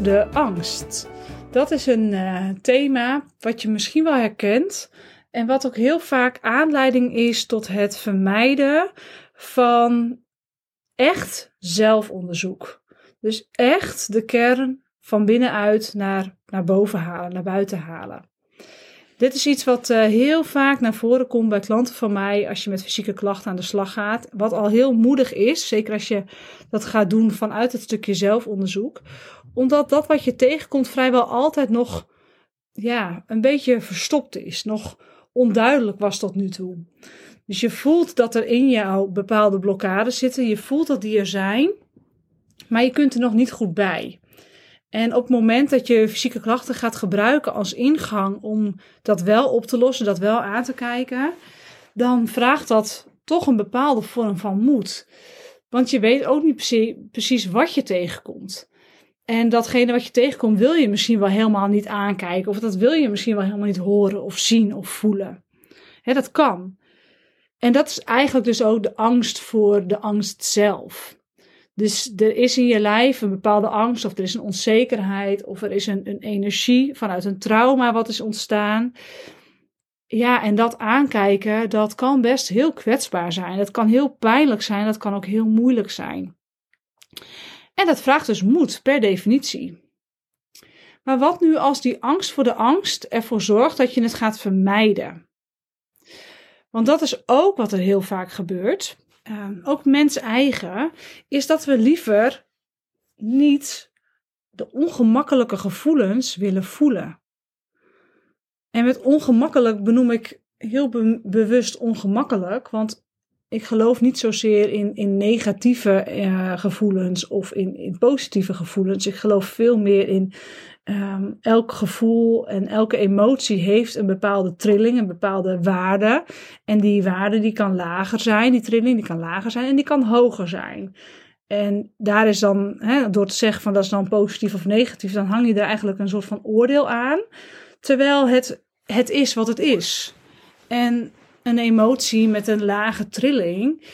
de angst. Dat is een uh, thema wat je misschien wel herkent en wat ook heel vaak aanleiding is tot het vermijden van echt zelfonderzoek. Dus echt de kern van binnenuit naar, naar boven halen, naar buiten halen. Dit is iets wat uh, heel vaak naar voren komt bij klanten van mij als je met fysieke klachten aan de slag gaat. Wat al heel moedig is, zeker als je dat gaat doen vanuit het stukje zelfonderzoek. Omdat dat wat je tegenkomt vrijwel altijd nog ja, een beetje verstopt is. Nog onduidelijk was tot nu toe. Dus je voelt dat er in jou bepaalde blokkades zitten. Je voelt dat die er zijn. Maar je kunt er nog niet goed bij. En op het moment dat je fysieke klachten gaat gebruiken als ingang om dat wel op te lossen, dat wel aan te kijken, dan vraagt dat toch een bepaalde vorm van moed. Want je weet ook niet precies wat je tegenkomt. En datgene wat je tegenkomt wil je misschien wel helemaal niet aankijken. Of dat wil je misschien wel helemaal niet horen of zien of voelen. Dat kan. En dat is eigenlijk dus ook de angst voor de angst zelf. Dus er is in je lijf een bepaalde angst, of er is een onzekerheid, of er is een, een energie vanuit een trauma wat is ontstaan. Ja, en dat aankijken, dat kan best heel kwetsbaar zijn. Dat kan heel pijnlijk zijn, dat kan ook heel moeilijk zijn. En dat vraagt dus moed, per definitie. Maar wat nu als die angst voor de angst ervoor zorgt dat je het gaat vermijden? Want dat is ook wat er heel vaak gebeurt. Ehm, ook mens eigen, is dat we liever niet de ongemakkelijke gevoelens willen voelen. En met ongemakkelijk benoem ik heel bewust ongemakkelijk, want ik geloof niet zozeer in, in negatieve uh, gevoelens of in, in positieve gevoelens. Ik geloof veel meer in um, elk gevoel en elke emotie heeft een bepaalde trilling, een bepaalde waarde. En die waarde die kan lager zijn, die trilling die kan lager zijn en die kan hoger zijn. En daar is dan, door te zeggen van dat is dan positief of negatief, dan hang je er eigenlijk een soort van oordeel aan. Terwijl het, het is wat het is. En een emotie met een lage trilling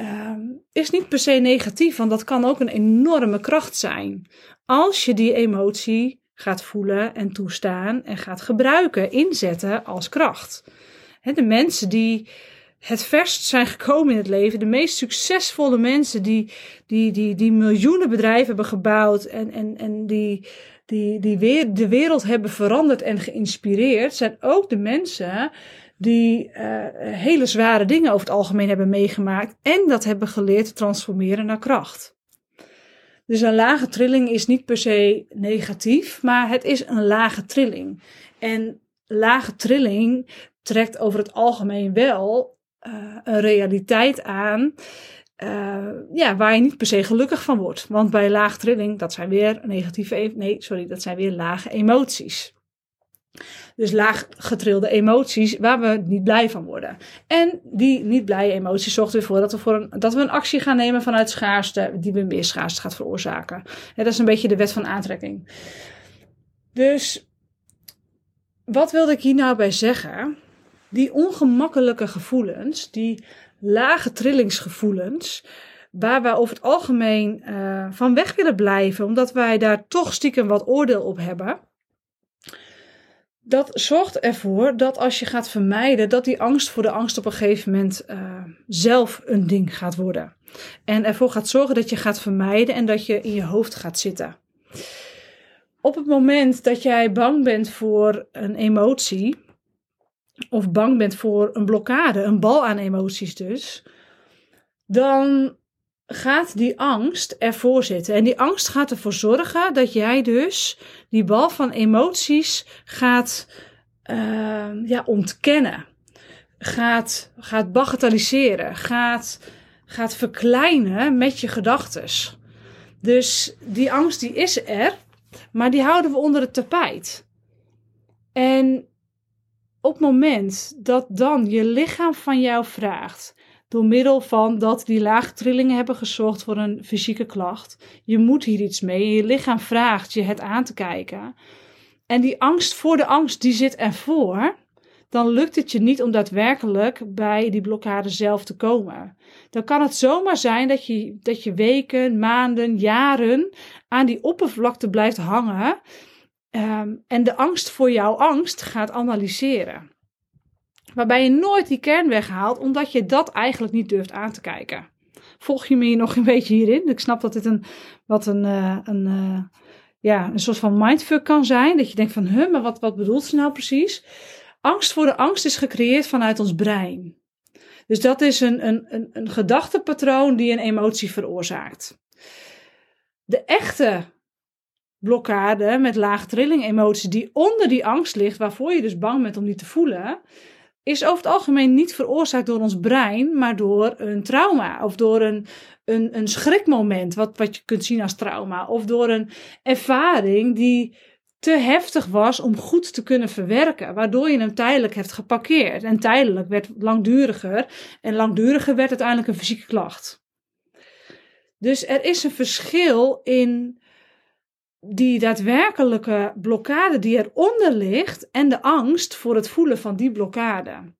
uh, is niet per se negatief, want dat kan ook een enorme kracht zijn. Als je die emotie gaat voelen en toestaan en gaat gebruiken, inzetten als kracht. de mensen die het verst zijn gekomen in het leven, de meest succesvolle mensen die, die, die, die miljoenen bedrijven hebben gebouwd en, en, en die, die, die weer, de wereld hebben veranderd en geïnspireerd, zijn ook de mensen die uh, hele zware dingen over het algemeen hebben meegemaakt en dat hebben geleerd te transformeren naar kracht. Dus een lage trilling is niet per se negatief, maar het is een lage trilling. En lage trilling trekt over het algemeen wel uh, een realiteit aan. Uh, ja, waar je niet per se gelukkig van wordt. Want bij lage trilling, dat zijn weer negatieve, e-, nee, sorry, dat zijn weer lage emoties. Dus laag getrilde emoties waar we niet blij van worden. En die niet blije emoties zorgt ervoor dat we, voor een, dat we een actie gaan nemen vanuit schaarste, die we meer schaarste gaat veroorzaken. dat is een beetje de wet van aantrekking. Dus wat wilde ik hier nou bij zeggen? Die ongemakkelijke gevoelens, die lage trillingsgevoelens, waar wij over het algemeen uh, van weg willen blijven, omdat wij daar toch stiekem wat oordeel op hebben dat zorgt ervoor dat als je gaat vermijden, dat die angst voor de angst op een gegeven moment uh, zelf een ding gaat worden. En ervoor gaat zorgen dat je gaat vermijden en dat je in je hoofd gaat zitten. Op het moment dat jij bang bent voor een emotie, of bang bent voor een blokkade, een bal aan emoties dus, dan gaat die angst ervoor zitten. En die angst gaat ervoor zorgen dat jij dus die bal van emoties gaat uh, ja, ontkennen. Gaat, gaat bagatelliseren. Gaat, gaat verkleinen met je gedachtes. Dus die angst die is er, maar die houden we onder het tapijt. En op het moment dat dan je lichaam van jou vraagt: door middel van dat die lage trillingen hebben gezorgd voor een fysieke klacht. Je moet hier iets mee. Je lichaam vraagt je het aan te kijken. En die angst voor de angst, die zit ervoor. dan lukt het je niet om daadwerkelijk bij die blokkade zelf te komen. Dan kan het zomaar zijn dat je, dat je weken, maanden, jaren aan die oppervlakte blijft hangen um, en de angst voor jouw angst gaat analyseren. Waarbij je nooit die kern weghaalt, omdat je dat eigenlijk niet durft aan te kijken. Volg je me hier nog een beetje hierin? Ik snap dat dit een, wat een, uh, een, uh, ja, een soort van mindfuck kan zijn. Dat je denkt van, huh, maar wat, wat bedoelt ze nou precies? Angst voor de angst is gecreëerd vanuit ons brein. Dus dat is een, een, een, een gedachtepatroon die een emotie veroorzaakt. De echte blokkade met laag trilling emotie die onder die angst ligt, waarvoor je dus bang bent om die te voelen, is over het algemeen niet veroorzaakt door ons brein, maar door een trauma of door een, een, een schrikmoment, wat, wat je kunt zien als trauma, of door een ervaring die te heftig was om goed te kunnen verwerken, waardoor je hem tijdelijk hebt geparkeerd. En tijdelijk werd langduriger en langduriger werd uiteindelijk een fysieke klacht. Dus er is een verschil in die daadwerkelijke blokkade die eronder ligt en de angst voor het voelen van die blokkade.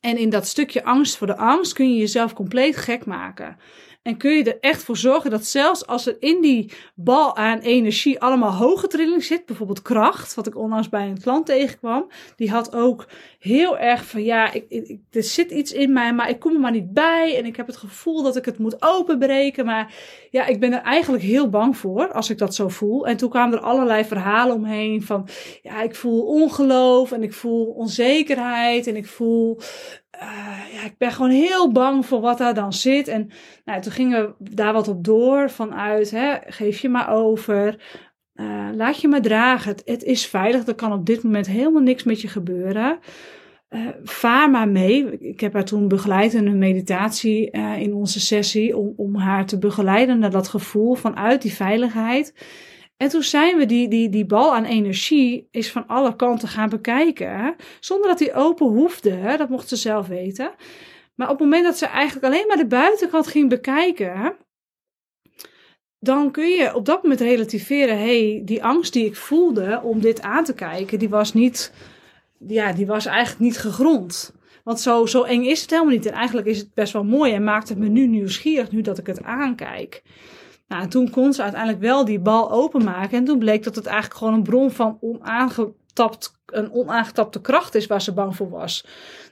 En in dat stukje angst voor de angst kun je jezelf compleet gek maken. En kun je er echt voor zorgen dat zelfs als er in die bal aan energie allemaal hoge trilling zit, bijvoorbeeld kracht, wat ik onlangs bij een klant tegenkwam, die had ook heel erg van ja, ik, er zit iets in mij, maar ik kom er maar niet bij en ik heb het gevoel dat ik het moet openbreken. Maar ja, ik ben er eigenlijk heel bang voor als ik dat zo voel. En toen kwamen er allerlei verhalen omheen van ja, ik voel ongeloof en ik voel onzekerheid en ik voel uh, ja, ik ben gewoon heel bang voor wat daar dan zit. En nou, toen gingen we daar wat op door vanuit, hè, geef je maar over, uh, laat je maar dragen. Het, is veilig, er kan op dit moment helemaal niks met je gebeuren. Uh, vaar maar mee. Ik heb haar toen begeleid in een meditatie in onze sessie om, om haar te begeleiden naar dat gevoel vanuit die veiligheid. En toen zijn we die, die, die bal aan energie is van alle kanten gaan bekijken. Zonder dat die open hoefde, dat mocht ze zelf weten. Maar op het moment dat ze eigenlijk alleen maar de buitenkant ging bekijken, dan kun je op dat moment relativeren: hey, die angst die ik voelde om dit aan te kijken, die was niet, ja, die was eigenlijk niet gegrond. Want zo, zo eng is het helemaal niet. En eigenlijk is het best wel mooi en maakt het me nu nieuwsgierig, nu dat ik het aankijk. Nou, toen kon ze uiteindelijk wel die bal openmaken. En toen bleek dat het eigenlijk gewoon een bron van onaangetapt, een onaangetapte kracht is waar ze bang voor was.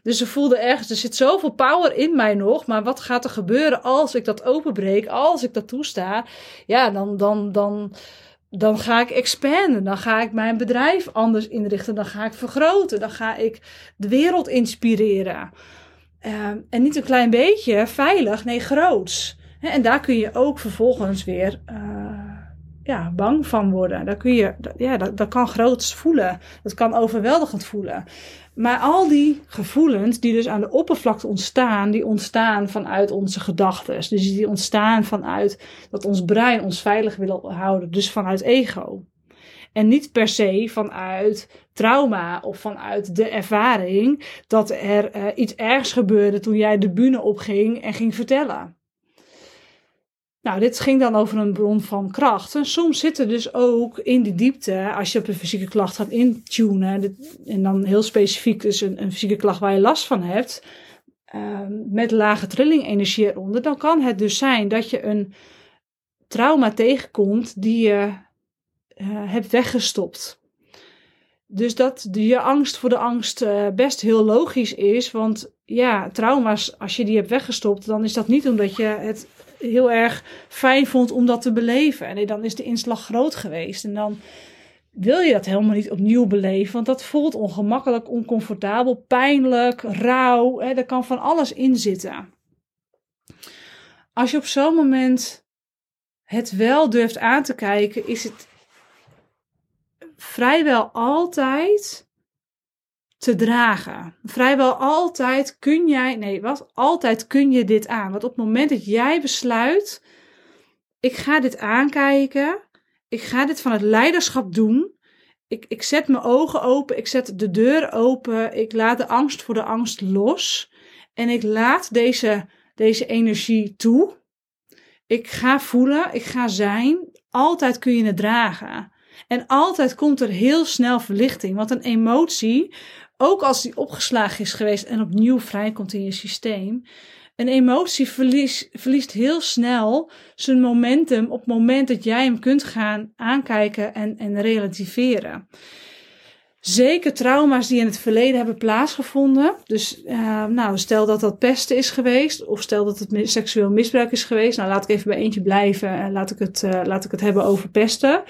Dus ze voelde ergens, er zit zoveel power in mij nog. Maar wat gaat er gebeuren als ik dat openbreek, als ik dat toesta? Ja, dan, dan, dan, dan ga ik expanden. Dan ga ik mijn bedrijf anders inrichten. Dan ga ik vergroten. Dan ga ik de wereld inspireren. Uh, en niet een klein beetje veilig, nee, groots. En daar kun je ook vervolgens weer uh, ja, bang van worden. Daar kun je, ja, dat, kan groots voelen. Dat kan overweldigend voelen. Maar al die gevoelens die dus aan de oppervlakte ontstaan, die ontstaan vanuit onze gedachten. Dus die ontstaan vanuit dat ons brein ons veilig wil houden. Dus vanuit ego. En niet per se vanuit trauma of vanuit de ervaring dat er uh, iets ergs gebeurde toen jij de bühne opging en ging vertellen. Nou, dit ging dan over een bron van kracht. En soms zit er dus ook in die diepte, als je op een fysieke klacht gaat intunen, en dan heel specifiek dus een, een fysieke klacht waar je last van hebt, uh, met lage trilling energie eronder, dan kan het dus zijn dat je een trauma tegenkomt die je uh, hebt weggestopt. Dus dat je angst voor de angst uh, best heel logisch is. Want ja, trauma's, als je die hebt weggestopt, dan is dat niet omdat je het heel erg fijn vond om dat te beleven. En dan is de inslag groot geweest. En dan wil je dat helemaal niet opnieuw beleven, want dat voelt ongemakkelijk, oncomfortabel, pijnlijk, rauw. Hè, er kan van alles in zitten. Als je op zo'n moment het wel durft aan te kijken, is het vrijwel altijd te dragen. Vrijwel altijd kun jij, nee, wat? Altijd kun je dit aan. Want op het moment dat jij besluit, ik ga dit aankijken, ik ga dit van het leiderschap doen. Ik, ik zet mijn ogen open, ik zet de deur open, ik laat de angst voor de angst los. En ik laat deze, deze energie toe. Ik ga voelen, ik ga zijn. Altijd kun je het dragen. En altijd komt er heel snel verlichting. Want een emotie ook als die opgeslagen is geweest en opnieuw vrijkomt in je systeem, een emotie verliest, verliest heel snel zijn momentum op het moment dat jij hem kunt gaan aankijken en, en relativeren. Zeker trauma's die in het verleden hebben plaatsgevonden. Dus uh, nou, stel dat dat pesten is geweest, of stel dat het seksueel misbruik is geweest. Nou, laat ik even bij eentje blijven en laat ik het, uh, laat ik het hebben over pesten.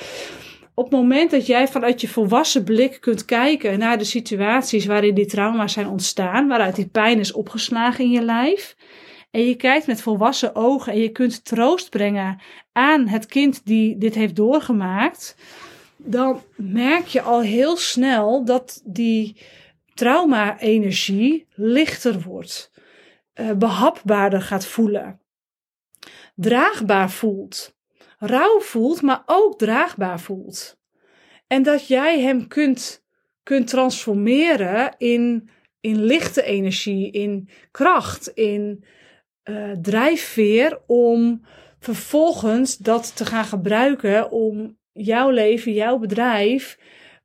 Op het moment dat jij vanuit je volwassen blik kunt kijken naar de situaties waarin die trauma's zijn ontstaan, waaruit die pijn is opgeslagen in je lijf, en je kijkt met volwassen ogen en je kunt troost brengen aan het kind die dit heeft doorgemaakt, dan merk je al heel snel dat die trauma-energie lichter wordt, uh, behapbaarder gaat voelen, draagbaar voelt, rauw voelt, maar ook draagbaar voelt. En dat jij hem kunt, kunt transformeren in, in lichte energie, in kracht, in uh, drijfveer om vervolgens dat te gaan gebruiken om jouw leven, jouw bedrijf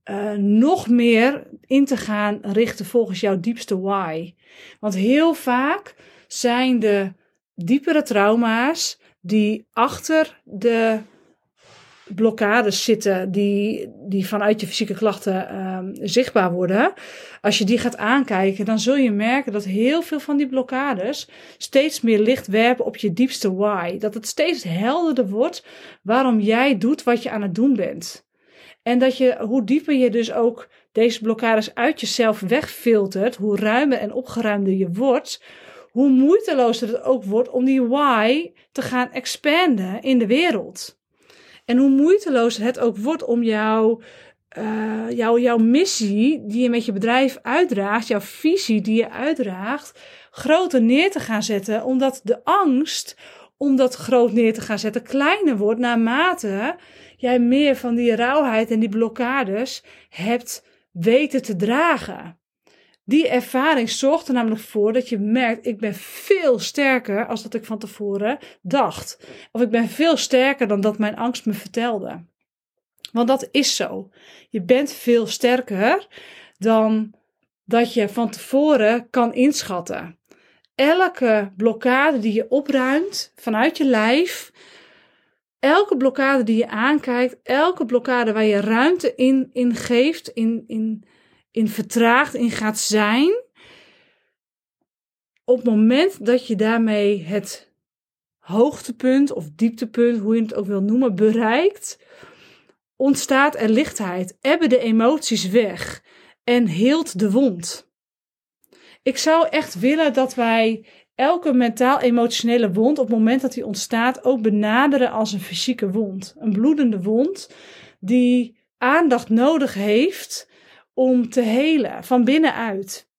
uh, nog meer in te gaan richten volgens jouw diepste why. Want heel vaak zijn de diepere trauma's die achter de blokkades zitten die, die vanuit je fysieke klachten um, zichtbaar worden. Als je die gaat aankijken, dan zul je merken dat heel veel van die blokkades steeds meer licht werpen op je diepste why. Dat het steeds helderder wordt waarom jij doet wat je aan het doen bent. En dat je, hoe dieper je dus ook deze blokkades uit jezelf wegfiltert, hoe ruimer en opgeruimder je wordt, hoe moeitelozer het ook wordt om die why te gaan expanden in de wereld. En hoe moeiteloos het ook wordt om jouw, uh, jouw, jouw missie die je met je bedrijf uitdraagt, jouw visie die je uitdraagt, groter neer te gaan zetten, omdat de angst om dat groot neer te gaan zetten kleiner wordt naarmate jij meer van die rauwheid en die blokkades hebt weten te dragen. Die ervaring zorgt er namelijk voor dat je merkt, ik ben veel sterker als dat ik van tevoren dacht. Of ik ben veel sterker dan dat mijn angst me vertelde. Want dat is zo. Je bent veel sterker dan dat je van tevoren kan inschatten. Elke blokkade die je opruimt vanuit je lijf, elke blokkade die je aankijkt, elke blokkade waar je ruimte in, in geeft, in, in, in vertraagd in gaat zijn. Op het moment dat je daarmee het hoogtepunt of dieptepunt, hoe je het ook wil noemen, bereikt, ontstaat er lichtheid, ebben de emoties weg en heelt de wond. Ik zou echt willen dat wij elke mentaal-emotionele wond op het moment dat die ontstaat ook benaderen als een fysieke wond. Een bloedende wond die aandacht nodig heeft om te helen van binnenuit.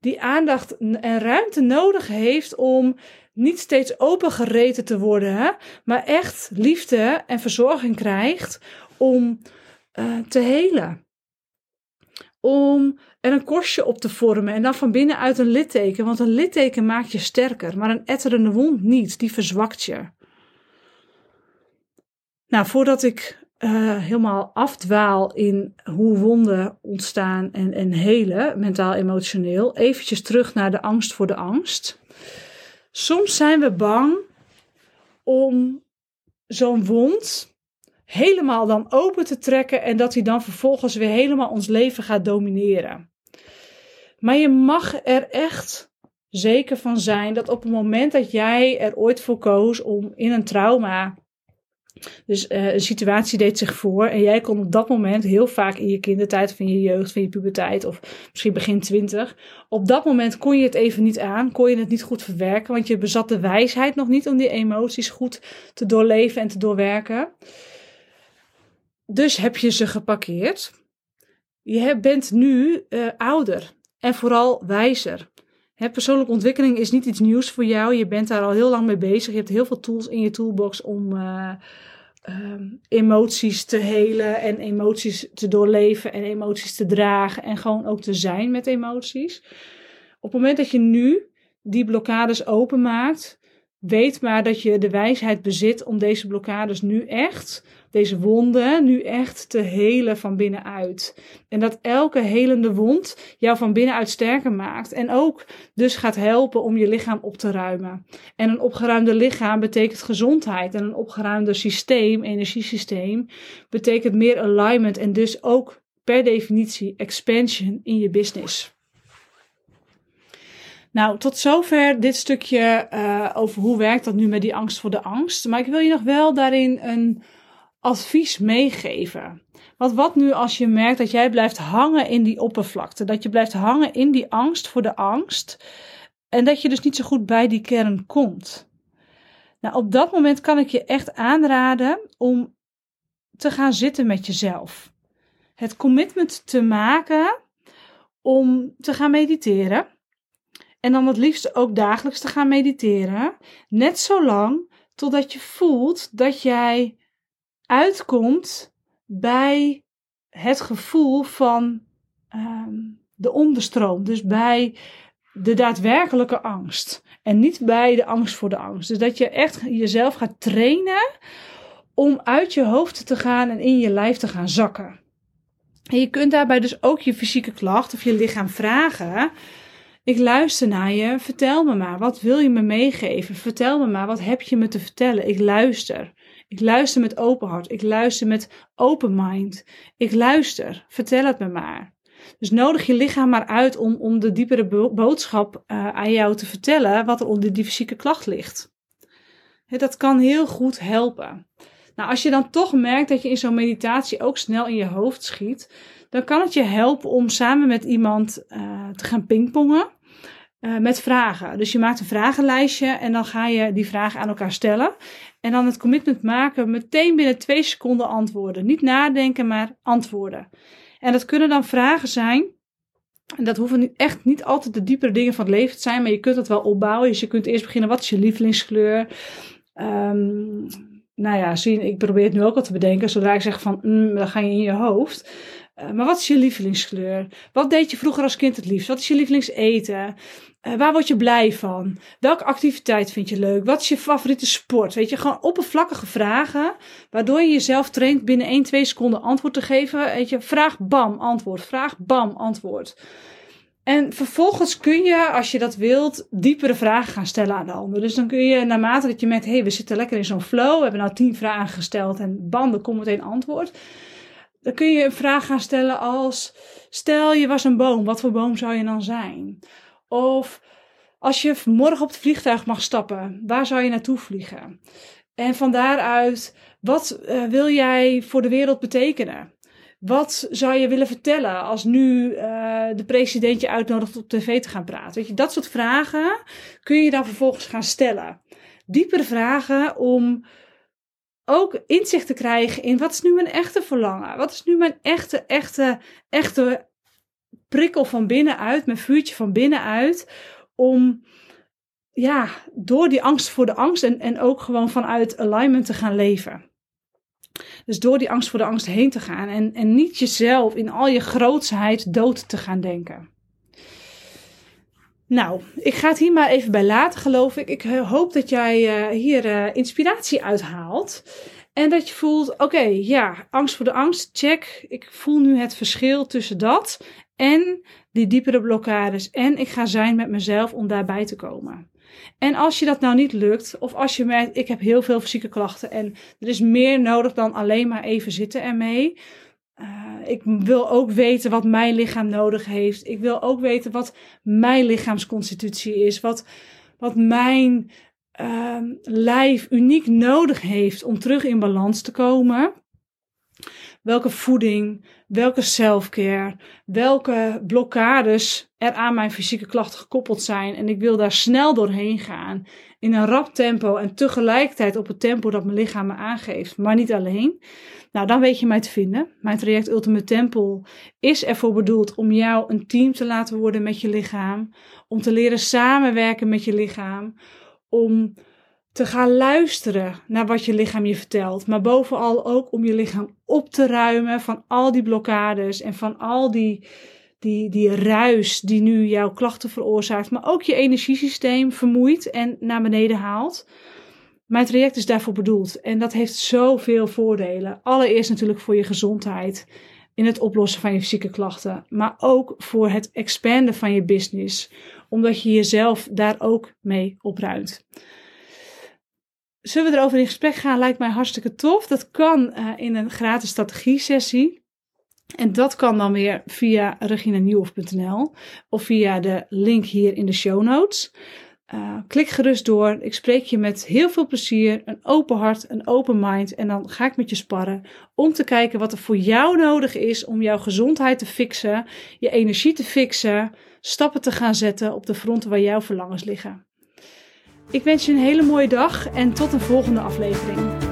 Die aandacht en ruimte nodig heeft om niet steeds opengereten te worden, maar echt liefde en verzorging krijgt om uh, te helen. Om er een korstje op te vormen en dan van binnenuit een litteken. Want een litteken maakt je sterker, maar een etterende wond niet, die verzwakt je. Nou, voordat ik uh, helemaal afdwaal in hoe wonden ontstaan en, en helen, mentaal-emotioneel, eventjes terug naar de angst voor de angst. Soms zijn we bang om zo'n wond helemaal dan open te trekken en dat hij dan vervolgens weer helemaal ons leven gaat domineren. Maar je mag er echt zeker van zijn dat op het moment dat jij er ooit voor koos om in een trauma dus uh, een situatie deed zich voor en jij kon op dat moment heel vaak in je kindertijd, van je jeugd, van je puberteit of misschien begin twintig, op dat moment kon je het even niet aan, kon je het niet goed verwerken, want je bezat de wijsheid nog niet om die emoties goed te doorleven en te doorwerken. Dus heb je ze geparkeerd. Je bent nu uh, ouder en vooral wijzer. Persoonlijke ontwikkeling is niet iets nieuws voor jou. Je bent daar al heel lang mee bezig. Je hebt heel veel tools in je toolbox om, uh, um, emoties te helen en emoties te doorleven en emoties te dragen en gewoon ook te zijn met emoties. Op het moment dat je nu die blokkades openmaakt, weet maar dat je de wijsheid bezit om deze blokkades nu echt, deze wonden, nu echt te helen van binnenuit. En dat elke helende wond jou van binnenuit sterker maakt. En ook dus gaat helpen om je lichaam op te ruimen. En een opgeruimde lichaam betekent gezondheid. En een opgeruimde systeem, energiesysteem, betekent meer alignment. En dus ook per definitie expansion in je business. Nou, tot zover dit stukje uh, over hoe werkt dat nu met die angst voor de angst. Maar ik wil je nog wel daarin een advies meegeven. Want wat nu als je merkt dat jij blijft hangen in die oppervlakte, dat je blijft hangen in die angst voor de angst en dat je dus niet zo goed bij die kern komt. Nou, op dat moment kan ik je echt aanraden om te gaan zitten met jezelf. Het commitment te maken om te gaan mediteren en dan het liefst ook dagelijks te gaan mediteren. Net zolang totdat je voelt dat jij uitkomt bij het gevoel van um, de onderstroom. Dus bij de daadwerkelijke angst. En niet bij de angst voor de angst. Dus dat je echt jezelf gaat trainen om uit je hoofd te gaan en in je lijf te gaan zakken. En je kunt daarbij dus ook je fysieke klacht of je lichaam vragen. Ik luister naar je. Vertel me maar. Wat wil je me meegeven? Vertel me maar. Wat heb je me te vertellen? Ik luister. Ik luister met open hart. Ik luister met open mind. Ik luister. Vertel het me maar. Dus nodig je lichaam maar uit om, om de diepere boodschap uh, aan jou te vertellen wat er onder die fysieke klacht ligt. dat kan heel goed helpen. Nou, als je dan toch merkt dat je in zo'n meditatie ook snel in je hoofd schiet, dan kan het je helpen om samen met iemand uh, te gaan pingpongen. Uh, met vragen. Dus je maakt een vragenlijstje en dan ga je die vragen aan elkaar stellen. En dan het commitment maken, meteen binnen twee seconden antwoorden. Niet nadenken, maar antwoorden. En dat kunnen dan vragen zijn. En dat hoeven echt niet altijd de diepere dingen van het leven te zijn, maar je kunt het wel opbouwen. Dus je kunt eerst beginnen, wat is je lievelingskleur? Um, nou ja, zie, ik probeer het nu ook al te bedenken. Zodra ik zeg van, mm, dan ga je in je hoofd. Uh, maar wat is je lievelingskleur? Wat deed je vroeger als kind het liefst? Wat is je lievelingseten? Uh, waar word je blij van? Welke activiteit vind je leuk? Wat is je favoriete sport? Weet je, gewoon oppervlakkige vragen, waardoor je jezelf traint binnen 1, 2 seconden antwoord te geven. Weet je, vraag bam, antwoord. Vraag bam, antwoord. En vervolgens kun je, als je dat wilt, diepere vragen gaan stellen aan de ander. Dus dan kun je, naarmate dat je merkt, hé, hey, we zitten lekker in zo'n flow, we hebben nou tien vragen gesteld en bam, er komt meteen antwoord. Dan kun je een vraag gaan stellen als, stel je was een boom, wat voor boom zou je dan zijn? Of als je morgen op het vliegtuig mag stappen, waar zou je naartoe vliegen? En van daaruit, wat uh, wil jij voor de wereld betekenen? Wat zou je willen vertellen als nu uh, de president je uitnodigt op tv te gaan praten? Weet je, dat soort vragen kun je dan vervolgens gaan stellen. Diepere vragen om ook inzicht te krijgen in wat is nu mijn echte verlangen? Wat is nu mijn echte, echte, echte prikkel van binnenuit, mijn vuurtje van binnenuit, om ja, door die angst voor de angst en, en ook gewoon vanuit alignment te gaan leven. Dus door die angst voor de angst heen te gaan en, en niet jezelf in al je grootsheid dood te gaan denken. Nou, ik ga het hier maar even bij laten, geloof ik. Ik eh, hoop dat jij uh, hier uh, inspiratie uithaalt. En dat je voelt, oké, ja, angst voor de angst, check. Ik voel nu het verschil tussen dat en die diepere blokkades. En ik ga zijn met mezelf om daarbij te komen. En als je dat nou niet lukt, of als je merkt, ik heb heel veel fysieke klachten en er is meer nodig dan alleen maar even zitten ermee. Uh, ik wil ook weten wat mijn lichaam nodig heeft. Ik wil ook weten wat mijn lichaamsconstitutie is. Wat, wat mijn uh, lijf uniek nodig heeft om terug in balans te komen welke voeding, welke selfcare, welke blokkades er aan mijn fysieke klachten gekoppeld zijn. En ik wil daar snel doorheen gaan. In een rap tempo en tegelijkertijd op het tempo dat mijn lichaam me aangeeft, maar niet alleen. Nou, dan weet je mij te vinden. Mijn traject Ultimate Temple is ervoor bedoeld om jou een team te laten worden met je lichaam. Om te leren samenwerken met je lichaam. Om te gaan luisteren naar wat je lichaam je vertelt. Maar bovenal ook om je lichaam op te ruimen van al die blokkades en van al die die, die ruis die nu jouw klachten veroorzaakt, maar ook je energiesysteem vermoeit en naar beneden haalt. Mijn traject is daarvoor bedoeld en dat heeft zoveel voordelen. Allereerst natuurlijk voor je gezondheid in het oplossen van je fysieke klachten, maar ook voor het expanden van je business, omdat je jezelf daar ook mee opruimt. Zullen we erover in gesprek gaan? Lijkt mij hartstikke tof. Dat kan uh, in een gratis strategie-sessie. En dat kan dan weer via reginanieuwhof.nl of via de link hier in de show notes. Uh, klik gerust door. Ik spreek je met heel veel plezier, een open hart, een open mind. En dan ga ik met je sparren om te kijken wat er voor jou nodig is om jouw gezondheid te fixen, je energie te fixen, stappen te gaan zetten op de fronten waar jouw verlangens liggen. Ik wens je een hele mooie dag en tot een volgende aflevering.